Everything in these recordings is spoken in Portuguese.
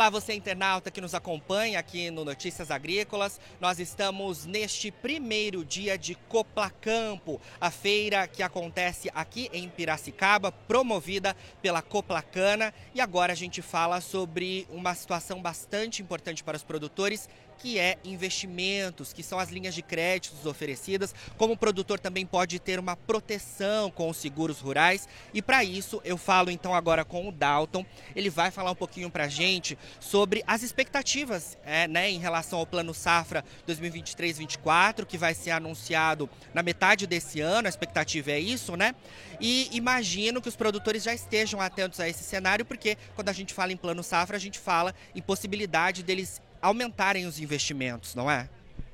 Olá, você internauta que nos acompanha aqui no Notícias Agrícolas. Nós estamos neste primeiro dia de Coplacampo, a feira que acontece aqui em Piracicaba, promovida pela Coplacana. E agora a gente fala sobre uma situação bastante importante para os produtores que é investimentos, que são as linhas de créditos oferecidas. Como o produtor também pode ter uma proteção com os seguros rurais. E para isso eu falo então agora com o Dalton. Ele vai falar um pouquinho para a gente sobre as expectativas é, né, em relação ao Plano Safra 2023-24, que vai ser anunciado na metade desse ano. A expectativa é isso, né? E imagino que os produtores já estejam atentos a esse cenário, porque quando a gente fala em Plano Safra, a gente fala em possibilidade deles aumentarem os investimentos, não é?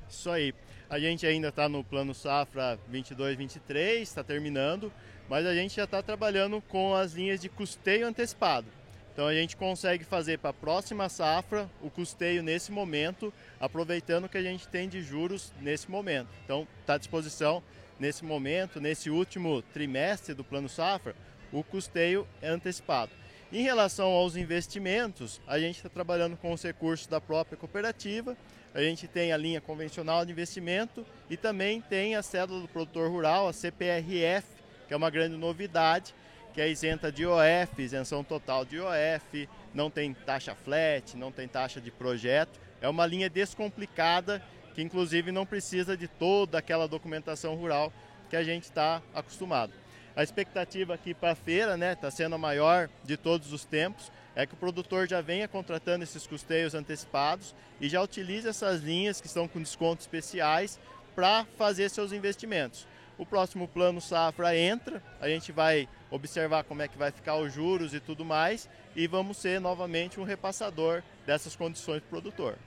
Isso aí. A gente ainda está no plano safra 22-23, está terminando, mas a gente já está trabalhando com as linhas de custeio antecipado. Então a gente consegue fazer para a próxima safra o custeio nesse momento, aproveitando o que a gente tem de juros nesse momento. Então está à disposição nesse momento, nesse último trimestre do plano safra, o custeio é antecipado. Em relação aos investimentos, a gente está trabalhando com os recursos da própria cooperativa. A gente tem a linha convencional de investimento e também tem a cédula do produtor rural, a CPRF, que é uma grande novidade, que é isenta de IOF, isenção total de IOF, não tem taxa flat, não tem taxa de projeto. É uma linha descomplicada que inclusive não precisa de toda aquela documentação rural que a gente está acostumado. A expectativa aqui para a feira, né, está sendo a maior de todos os tempos, é que o produtor já venha contratando esses custeios antecipados e já utilize essas linhas que estão com descontos especiais para fazer seus investimentos. O próximo plano safra entra, a gente vai observar como é que vai ficar os juros e tudo mais e vamos ser novamente um repassador dessas condições do produtor.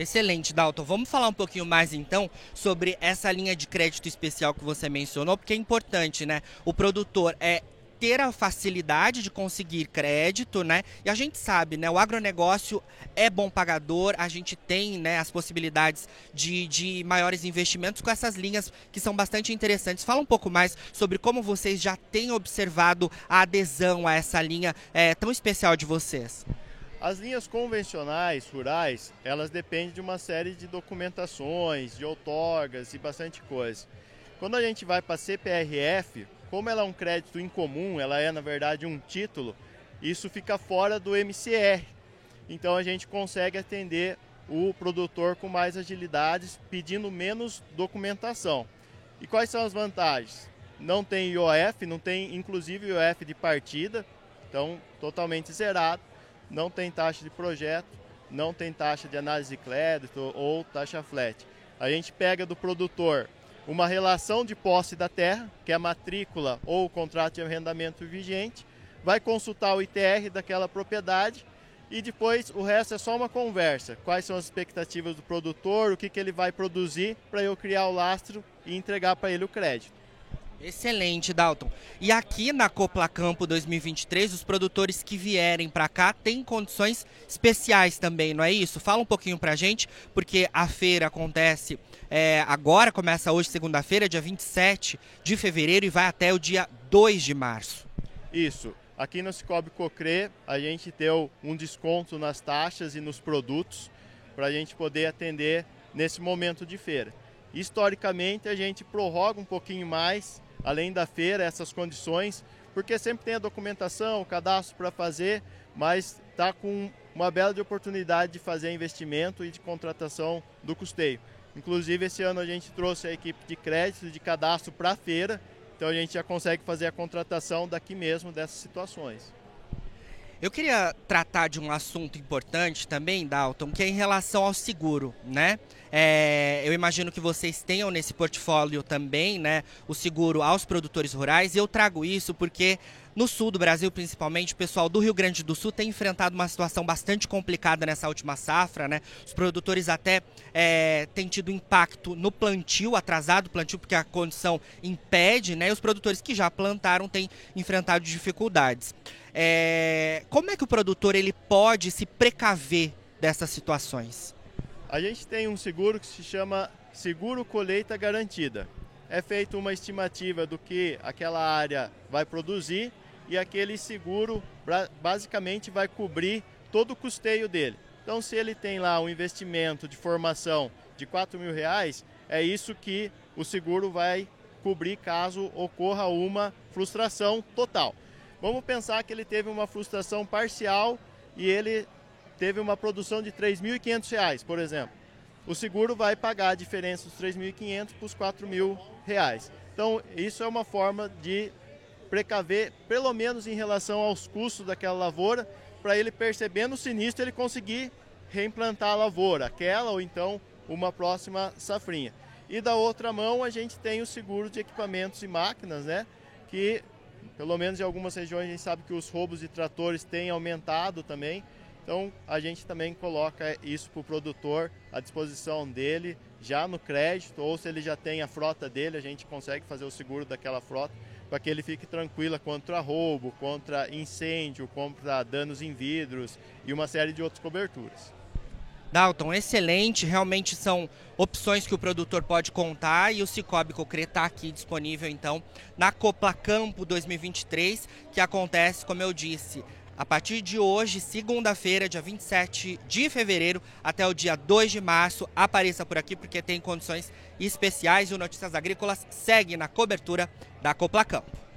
Excelente, Dalton. Vamos falar um pouquinho mais então sobre essa linha de crédito especial que você mencionou, porque é importante, né? O produtor é ter a facilidade de conseguir crédito, né? E a gente sabe, né? O agronegócio é bom pagador, a gente tem né, as possibilidades de, de maiores investimentos com essas linhas que são bastante interessantes. Fala um pouco mais sobre como vocês já têm observado a adesão a essa linha é, tão especial de vocês. As linhas convencionais rurais, elas dependem de uma série de documentações, de outorgas e bastante coisa. Quando a gente vai para a CPRF, como ela é um crédito incomum, ela é na verdade um título, isso fica fora do MCR. Então a gente consegue atender o produtor com mais agilidades, pedindo menos documentação. E quais são as vantagens? Não tem IOF, não tem inclusive IOF de partida, então totalmente zerado não tem taxa de projeto, não tem taxa de análise de crédito ou taxa flat. A gente pega do produtor uma relação de posse da terra, que é a matrícula ou o contrato de arrendamento vigente, vai consultar o ITR daquela propriedade e depois o resto é só uma conversa. Quais são as expectativas do produtor, o que, que ele vai produzir para eu criar o lastro e entregar para ele o crédito. Excelente, Dalton. E aqui na Copla Campo 2023, os produtores que vierem para cá têm condições especiais também, não é isso? Fala um pouquinho para a gente, porque a feira acontece é, agora, começa hoje, segunda-feira, dia 27 de fevereiro, e vai até o dia 2 de março. Isso. Aqui no Cicobi Cocre, a gente deu um desconto nas taxas e nos produtos para a gente poder atender nesse momento de feira. Historicamente, a gente prorroga um pouquinho mais além da feira, essas condições, porque sempre tem a documentação, o cadastro para fazer, mas está com uma bela de oportunidade de fazer investimento e de contratação do custeio. Inclusive, esse ano a gente trouxe a equipe de crédito e de cadastro para a feira, então a gente já consegue fazer a contratação daqui mesmo dessas situações. Eu queria tratar de um assunto importante também, Dalton, que é em relação ao seguro, né? É, eu imagino que vocês tenham nesse portfólio também, né, o seguro aos produtores rurais. E eu trago isso porque no sul do Brasil, principalmente, o pessoal do Rio Grande do Sul tem enfrentado uma situação bastante complicada nessa última safra, né? Os produtores até é, têm tido impacto no plantio, atrasado plantio, porque a condição impede, né? E os produtores que já plantaram têm enfrentado dificuldades. É, como é que o produtor ele pode se precaver dessas situações? A gente tem um seguro que se chama Seguro Colheita Garantida. É feita uma estimativa do que aquela área vai produzir e aquele seguro basicamente vai cobrir todo o custeio dele. Então, se ele tem lá um investimento de formação de 4 mil reais, é isso que o seguro vai cobrir caso ocorra uma frustração total. Vamos pensar que ele teve uma frustração parcial e ele teve uma produção de R$ 3.500, por exemplo. O seguro vai pagar a diferença dos R$ 3.500 para os R$ 4.000. Então, isso é uma forma de precaver, pelo menos em relação aos custos daquela lavoura, para ele percebendo o sinistro, ele conseguir reimplantar a lavoura, aquela ou então uma próxima safrinha. E da outra mão, a gente tem o seguro de equipamentos e máquinas, né? Que, pelo menos em algumas regiões, a gente sabe que os roubos de tratores têm aumentado também. Então, a gente também coloca isso para o produtor à disposição dele, já no crédito, ou se ele já tem a frota dele, a gente consegue fazer o seguro daquela frota para que ele fique tranquila contra roubo, contra incêndio, contra danos em vidros e uma série de outras coberturas. Dalton, excelente. Realmente são opções que o produtor pode contar e o Cicobi Cocre está aqui disponível então na Copla Campo 2023, que acontece, como eu disse, a partir de hoje, segunda-feira, dia 27 de fevereiro, até o dia 2 de março. Apareça por aqui porque tem condições especiais e o Notícias Agrícolas segue na cobertura da Copla Campo.